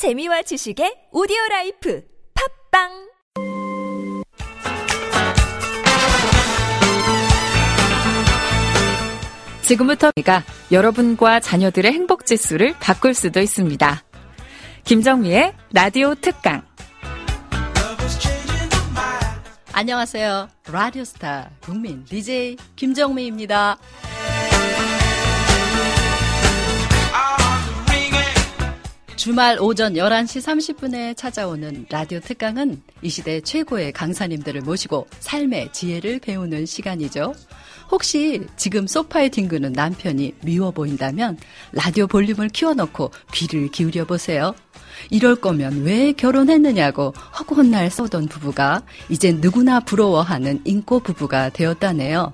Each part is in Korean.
재미와 지식의 오디오 라이프 팟빵 지금부터 내가 여러분과 자녀들의 행복 지수를 바꿀 수도 있습니다. 김정미의 라디오 특강. 안녕하세요. 라디오스타 국민 DJ 김정미입니다. 주말 오전 11시 30분에 찾아오는 라디오 특강은 이 시대 최고의 강사님들을 모시고 삶의 지혜를 배우는 시간이죠. 혹시 지금 소파에 뒹구는 남편이 미워 보인다면 라디오 볼륨을 키워놓고 귀를 기울여 보세요. 이럴 거면 왜 결혼했느냐고 허구헌날 싸우던 부부가 이제 누구나 부러워하는 인꼬 부부가 되었다네요.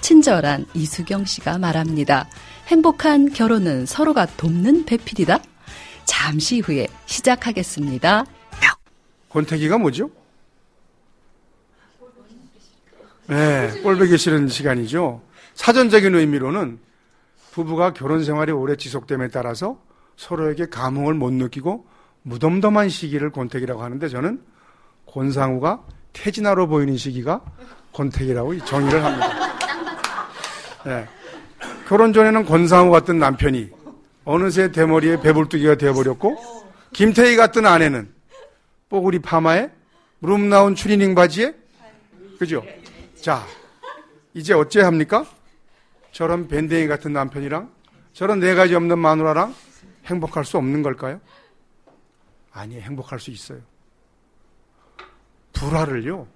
친절한 이수경 씨가 말합니다. 행복한 결혼은 서로가 돕는 배필이다? 잠시 후에 시작하겠습니다. 권태기가 뭐죠? 네, 꼴보기 싫은 시간이죠. 사전적인 의미로는 부부가 결혼 생활이 오래 지속됨에 따라서 서로에게 감흥을 못 느끼고 무덤덤한 시기를 권태기라고 하는데 저는 권상우가 태진아로 보이는 시기가 권태기라고 정의를 합니다. 네. 결혼 전에는 권상우 같은 남편이 어느새 대머리에 배불뚝이가 되어버렸고 김태희 같은 아내는 뽀글이 파마에 무릎 나온 추리닝 바지에 그죠? 자 이제 어째 합니까? 저런 밴댕이 같은 남편이랑 저런 네 가지 없는 마누라랑 행복할 수 없는 걸까요? 아니 행복할 수 있어요. 불화를요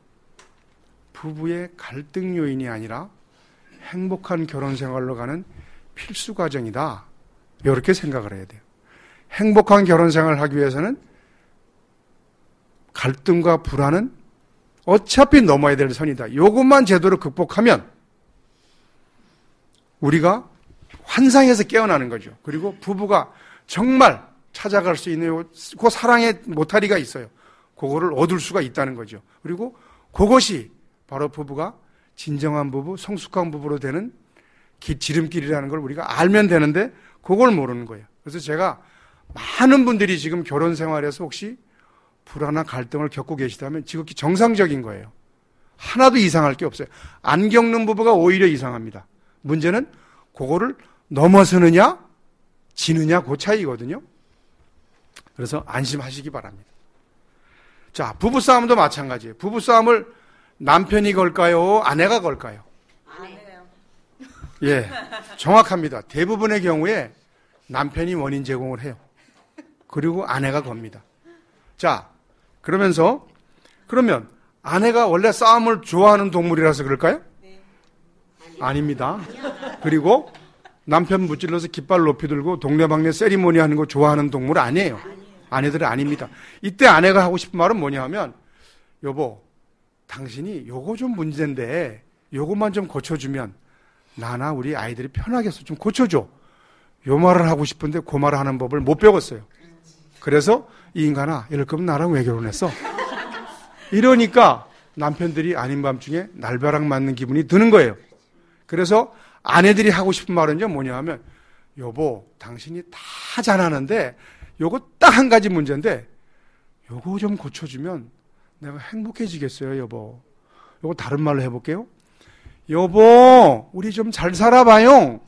부부의 갈등 요인이 아니라 행복한 결혼 생활로 가는 필수 과정이다. 이렇게 생각을 해야 돼요. 행복한 결혼 생활을 하기 위해서는 갈등과 불안은 어차피 넘어야 될 선이다. 이것만 제대로 극복하면 우리가 환상에서 깨어나는 거죠. 그리고 부부가 정말 찾아갈 수 있는 그 사랑의 모타리가 있어요. 그거를 얻을 수가 있다는 거죠. 그리고 그것이 바로 부부가 진정한 부부, 성숙한 부부로 되는 지름길이라는 걸 우리가 알면 되는데 그걸 모르는 거예요. 그래서 제가 많은 분들이 지금 결혼 생활에서 혹시 불안한 갈등을 겪고 계시다면 지극히 정상적인 거예요. 하나도 이상할 게 없어요. 안 겪는 부부가 오히려 이상합니다. 문제는 그거를 넘어서느냐, 지느냐, 그 차이거든요. 그래서 안심하시기 바랍니다. 자, 부부싸움도 마찬가지예요. 부부싸움을 남편이 걸까요? 아내가 걸까요? 예, 정확합니다. 대부분의 경우에 남편이 원인 제공을 해요. 그리고 아내가 겁니다. 자, 그러면서, 그러면 아내가 원래 싸움을 좋아하는 동물이라서 그럴까요? 네. 아닙니다. 그리고 남편 무찔러서 깃발 높이 들고 동네방네 세리머니 하는 거 좋아하는 동물 아니에요. 아내들은 아닙니다. 이때 아내가 하고 싶은 말은 뭐냐 하면, 여보, 당신이 요거 좀 문제인데, 요것만 좀 고쳐주면, 나나 우리 아이들이 편하겠어. 좀 고쳐줘. 요 말을 하고 싶은데 그 말을 하는 법을 못 배웠어요. 그래서 이 인간아, 이럴 거면 나랑 왜 결혼했어? 이러니까 남편들이 아닌 밤중에 날벼락 맞는 기분이 드는 거예요. 그래서 아내들이 하고 싶은 말은요, 뭐냐 하면, 여보, 당신이 다 잘하는데, 요거 딱 한 가지 문제인데, 요거 좀 고쳐주면 내가 행복해지겠어요, 여보. 요거 다른 말로 해볼게요. 여보, 우리 좀 잘 살아봐요.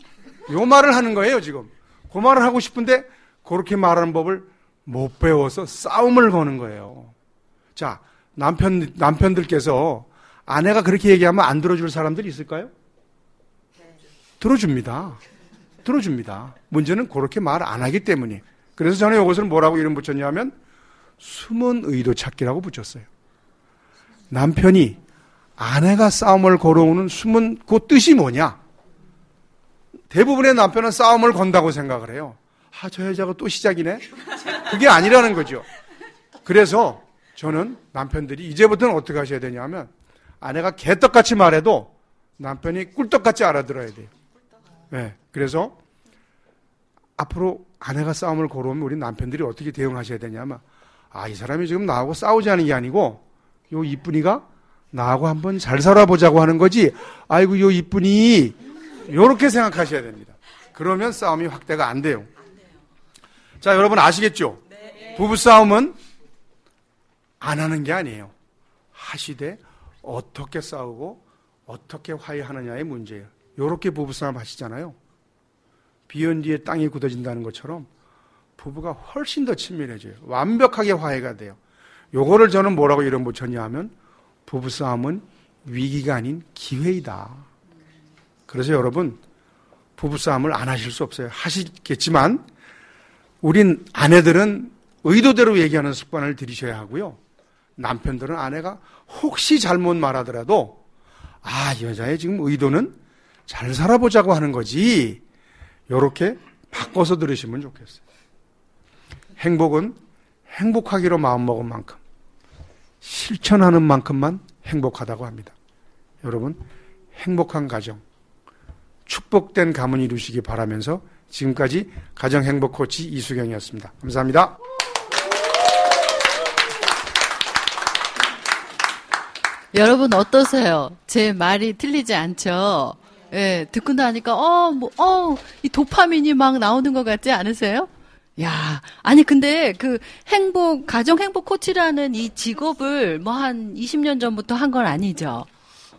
요 말을 하는 거예요, 지금. 그 말을 하고 싶은데, 그렇게 말하는 법을 못 배워서 싸움을 거는 거예요. 자, 남편, 남편들께서 아내가 그렇게 얘기하면 안 들어줄 사람들이 있을까요? 들어줍니다. 들어줍니다. 문제는 그렇게 말 안 하기 때문에. 그래서 저는 이것을 뭐라고 이름 붙였냐면 숨은 의도 찾기라고 붙였어요. 남편이 아내가 싸움을 걸어오는 숨은 그 뜻이 뭐냐? 대부분의 남편은 싸움을 건다고 생각을 해요. 아, 저 여자가 또 시작이네? 그게 아니라는 거죠. 그래서 저는 남편들이 이제부터는 어떻게 하셔야 되냐 하면 아내가 개떡같이 말해도 남편이 꿀떡같이 알아들어야 돼요. 네. 그래서 앞으로 아내가 싸움을 걸어오면 우리 남편들이 어떻게 대응하셔야 되냐면 아, 이 사람이 지금 나하고 싸우자는 게 아니고 요 이쁜이가 나하고 한번 잘 살아보자고 하는 거지. 아이고, 요 이쁜이 요렇게 생각하셔야 됩니다. 그러면 싸움이 확대가 안 돼요. 자, 여러분 아시겠죠? 부부 싸움은 안 하는 게 아니에요. 하시되 어떻게 싸우고 어떻게 화해하느냐의 문제예요. 요렇게 부부 싸움 하시잖아요. 비온 뒤에 땅이 굳어진다는 것처럼 부부가 훨씬 더 친밀해져요. 완벽하게 화해가 돼요. 요거를 저는 뭐라고 이름 붙였냐 하면 부부싸움은 위기가 아닌 기회이다. 그래서 여러분 부부싸움을 안 하실 수 없어요. 하시겠지만 우린 아내들은 의도대로 얘기하는 습관을 들이셔야 하고요. 남편들은 아내가 혹시 잘못 말하더라도 아, 여자의 지금 의도는 잘 살아보자고 하는 거지. 요렇게 바꿔서 들으시면 좋겠어요. 행복은 행복하기로 마음먹은 만큼 실천하는 만큼만 행복하다고 합니다. 여러분, 행복한 가정, 축복된 가문 이루시기 바라면서 지금까지 가정 행복 코치 이수경이었습니다. 감사합니다. 여러분 어떠세요? 제 말이 틀리지 않죠? 예, 듣고 나니까, 어, 뭐, 어, 이 도파민이 막 나오는 것 같지 않으세요? 야, 아니, 근데 그 행복, 가정 행복 코치라는 이 직업을 뭐 한 20년 전부터 한 건 아니죠?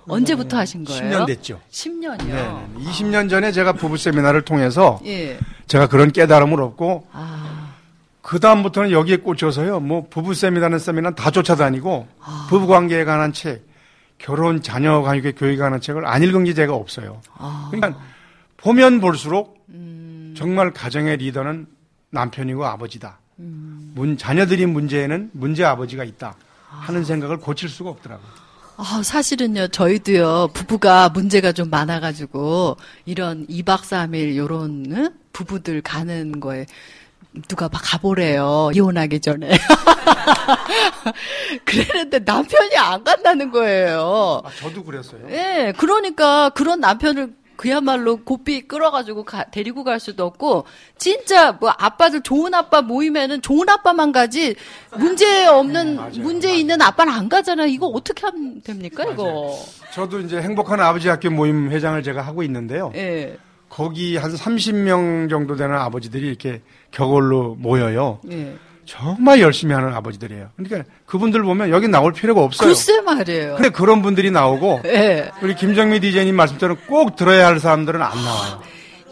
언제부터 하신 거예요? 10년 됐죠. 10년이요? 네, 20년 전에 제가 부부 세미나를 통해서 예. 제가 그런 깨달음을 얻고 아, 그 다음부터는 여기에 꽂혀서요. 뭐 부부 세미나는 세미나 다 쫓아다니고 아. 부부 관계에 관한 책, 결혼 자녀 관계 교육에 관한 책을 안 읽은 게 제가 없어요. 아. 그러니까 보면 볼수록 음. 정말 가정의 리더는 남편이고 아버지다. 음. 문 자녀들이 문제에는 문제 아버지가 있다 하는 생각을 고칠 수가 없더라고요. 아, 사실은요, 저희도요, 부부가 문제가 좀 많아가지고, 이런 2박 3일 요런, 응? 부부들 가는 거에, 누가 막 가보래요. 이혼하기 전에. 그랬는데 남편이 안 간다는 거예요. 아, 저도 그랬어요. 예, 그러니까 그런 남편을 그야말로 고삐 끌어가지고 가- 데리고 갈 수도 없고, 진짜 뭐 아빠들 좋은 아빠 모임에는 좋은 아빠만 가지, 문제 없는, 문제 있는 아빠는 안 가잖아요. 이거 어떻게 하면 됩니까, 이거? 저도 이제 행복한 아버지 학교 모임 회장을 제가 하고 있는데요. 예, 거기 한 30명 정도 되는 아버지들이 이렇게 격월로 모여요. 예. 정말 열심히 하는 아버지들이에요. 그러니까 그분들 보면 여기 나올 필요가 없어요. 글쎄 말이에요. 그래 그런 분들이 나오고 예. 우리 김정미 디제이님 말씀처럼 꼭 들어야 할 사람들은 안 나와요.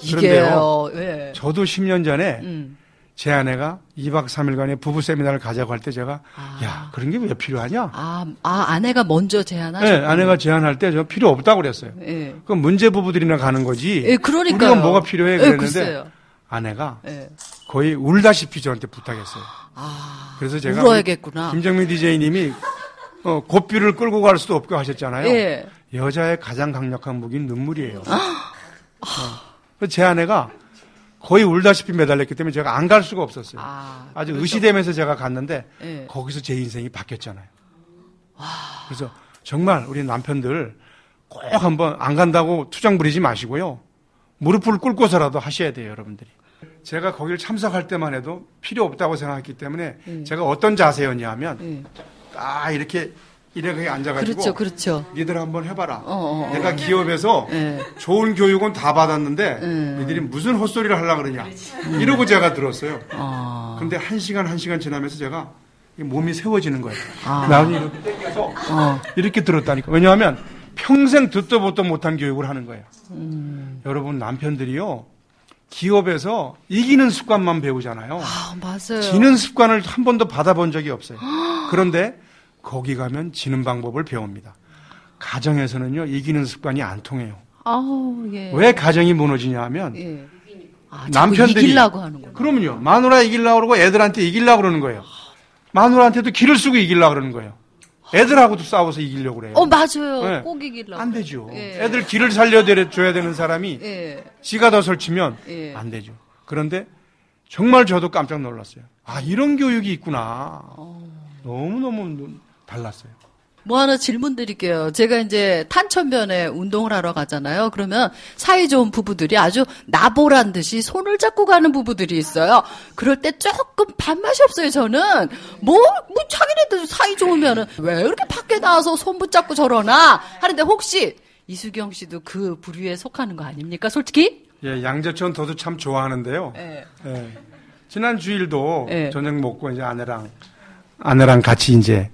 그런데요. 이게요, 예. 저도 10년 전에 음. 제 아내가 2박 3일간의 부부 세미나를 가자고 할 때 제가 아. 야 그런 게 왜 필요하냐? 아, 아, 아내가 먼저 네, 제안하셨 아내가 제안할 때 저 필요 없다고 그랬어요. 예. 그럼 문제 부부들이나 가는 거지. 예, 그러니까요. 우리가 뭐가 필요해 예, 그랬는데 글쎄요. 아내가 예. 거의 울다시피 저한테 부탁했어요. 아, 그래서 제가 울어야겠구나. 김정민 디제이님이 어, 고삐를 끌고 갈 수도 없고 하셨잖아요. 예. 여자의 가장 강력한 무기는 눈물이에요. 어. 그래서 제 아내가 거의 울다시피 매달렸기 때문에 제가 안 갈 수가 없었어요. 아, 아주 그렇죠. 의시되면서 제가 갔는데 예. 거기서 제 인생이 바뀌었잖아요. 그래서 정말 우리 남편들 꼭 한번 안 간다고 투정 부리지 마시고요. 무릎을 꿇고서라도 하셔야 돼요, 여러분들이. 제가 거기를 참석할 때만 해도 필요 없다고 생각했기 때문에 제가 어떤 자세였냐 하면 예. 딱 이렇게 이렇게 앉아가지고 그렇죠, 그렇죠. 니들 한번 해봐라. 어, 어, 어. 내가 기업에서 예. 좋은 교육은 다 받았는데 음. 니들이 무슨 헛소리를 하려고 그러냐. 이러고 제가 들었어요. 아, 근데 한 시간 한 시간 지나면서 제가 이 몸이 세워지는 거예요. 아. 나중에 이렇게 땡겨서 어. 이렇게 들었다니까. 왜냐하면 평생 듣도 보도 못한 교육을 하는 거예요. 음. 여러분 남편들이요 기업에서 이기는 습관만 배우잖아요. 아, 맞아요. 지는 습관을 한 번도 받아본 적이 없어요. 그런데 거기 가면 지는 방법을 배웁니다. 가정에서는요 이기는 습관이 안 통해요. 아우, 예. 왜 가정이 무너지냐 하면 예. 아, 남편들이- 이기려고 하는구나. 그러면요 마누라 이기려고 그러고 애들한테 이기려고 그러는 거예요. 마누라한테도 기를 쓰고 이기려고 그러는 거예요. 애들하고도 싸워서 이기려고 그래요. 어, 맞아요. 네. 꼭 이기려고. 안 되죠. 예. 애들 기를 살려줘야 되는 사람이 예. 지가 더 설치면 예. 안 되죠. 그런데 정말 저도 깜짝 놀랐어요. 아, 이런 교육이 있구나. 너무너무 달랐어요. 뭐 하나 질문 드릴게요. 제가 이제 탄천변에 운동을 하러 가잖아요. 그러면 사이 좋은 부부들이 아주 나보란 듯이 손을 잡고 가는 부부들이 있어요. 그럴 때 조금 밥맛이 없어요, 저는. 뭐, 뭐, 자기네들 사이 좋으면은 왜 이렇게 밖에 나와서 손 붙잡고 저러나? 하는데 혹시 이수경 씨도 그 부류에 속하는 거 아닙니까, 솔직히? 예, 양재천 저도 참 좋아하는데요. 예. 예. 지난 주일도 예. 저녁 먹고 이제 아내랑 아내랑 같이 이제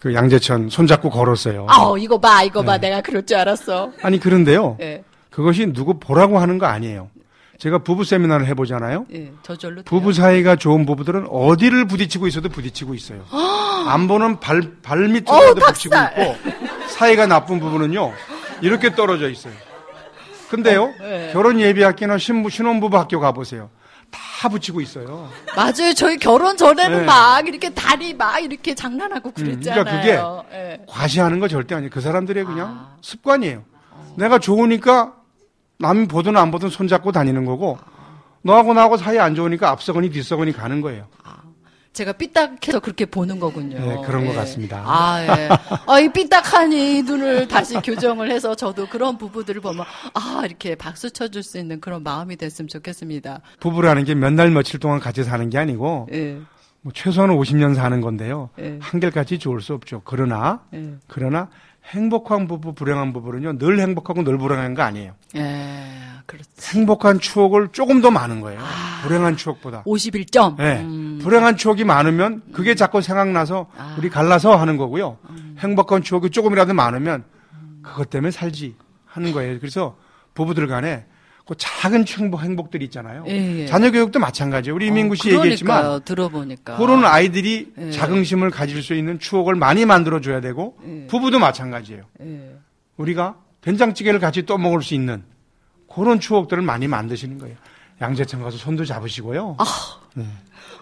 그 양재천 손잡고 걸었어요. 아우 이거 봐 이거 네. 봐 내가 그럴 줄 알았어. 아니 그런데요. 예, 그것이 누구 보라고 하는 거 아니에요. 제가 부부 세미나를 해보잖아요. 예, 저절로. 돼요. 부부 사이가 좋은 부부들은 어디를 부딪히고 있어도 부딪히고 있어요. 안 보는 발, 발 어우, 밑으로도 부딪히고. 있고, 사이가 나쁜 부부는요, 이렇게 떨어져 있어요. 근데요, 네. 결혼 예비 학교나 신부, 신혼부부 학교 가보세요. 다 붙이고 있어요. 맞아요. 저희 결혼 전에는 네. 막 이렇게 다리 막 이렇게 장난하고 그랬잖아요. 그러니까 예. 과시하는 거 절대 아니에요. 그 사람들의 그냥 아. 습관이에요. 내가 좋으니까 남이 보든 안 보든 손잡고 다니는 거고, 너하고 나하고 사이 안 좋으니까 앞서거니 뒤서거니 가는 거예요. 제가 삐딱해서 그렇게 보는 거군요. 네, 그런 것 같습니다. 아, 예. 아, 이 삐딱하니 이 눈을 다시 교정을 해서 저도 그런 부부들을 보면 아, 이렇게 박수 쳐줄 수 있는 그런 마음이 됐으면 좋겠습니다. 부부라는 게 몇 날 며칠 동안 같이 사는 게 아니고 예. 뭐 최소한 50년 사는 건데요. 예. 한결같이 좋을 수 없죠. 그러나 예. 그러나 행복한 부부, 불행한 부부는요. 늘 행복하고 늘 불행한 거 아니에요. 예. 그렇지. 행복한 추억을 조금 더 많은 거예요. 불행한 추억보다. 51점. 네. 음. 불행한 추억이 많으면 그게 자꾸 생각나서 아. 우리 갈라서 하는 거고요. 행복한 추억이 조금이라도 많으면 그것 때문에 살지 하는 거예요. 그래서 부부들 간에 그 작은 행복, 행복들이 있잖아요. 예, 예. 자녀 교육도 마찬가지예요. 우리 이민구 씨 그러니까요, 얘기했지만 들어보니까. 그런 아이들이 예. 자긍심을 가질 수 있는 추억을 많이 만들어 줘야 되고 예. 부부도 마찬가지예요. 예. 우리가 된장찌개를 같이 떠먹을 수 있는 그런 추억들을 많이 만드시는 거예요. 양재천 가서 손도 잡으시고요.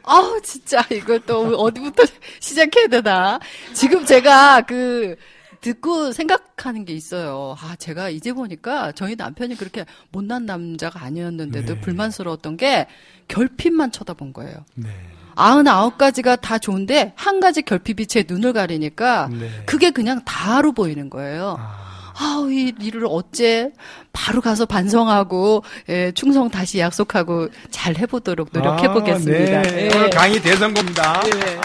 아우, 진짜, 이걸 또 어디부터 시작해야 되나. 지금 제가 그, 듣고 생각하는 게 있어요. 아, 제가 이제 보니까 저희 남편이 그렇게 못난 남자가 아니었는데도 네. 불만스러웠던 게 결핍만 쳐다본 거예요. 네. 아흔아홉 가지가 다 좋은데 한 가지 결핍이 제 눈을 가리니까 네. 그게 그냥 다로 보이는 거예요. 아, 아우, 이 일을 어째 바로 가서 반성하고, 예, 충성 다시 약속하고 잘 해보도록 노력해 보겠습니다. 아, 네. 예. 오늘 강의 대성공입니다. 예.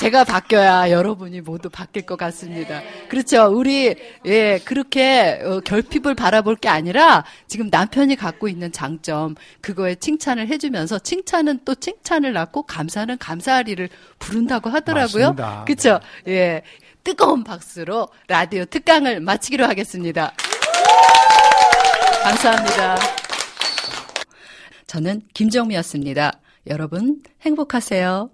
제가 바뀌어야 여러분이 모두 바뀔 것 같습니다. 그렇죠. 우리, 예, 그렇게 어, 결핍을 바라볼 게 아니라 지금 남편이 갖고 있는 장점, 그거에 칭찬을 해주면서 칭찬은 또 칭찬을 낳고 감사는 감사하리를 부른다고 하더라고요. 맞습니다. 그렇죠. 예. 뜨거운 박수로 라디오 특강을 마치기로 하겠습니다. 감사합니다. 저는 김정미였습니다. 여러분 행복하세요.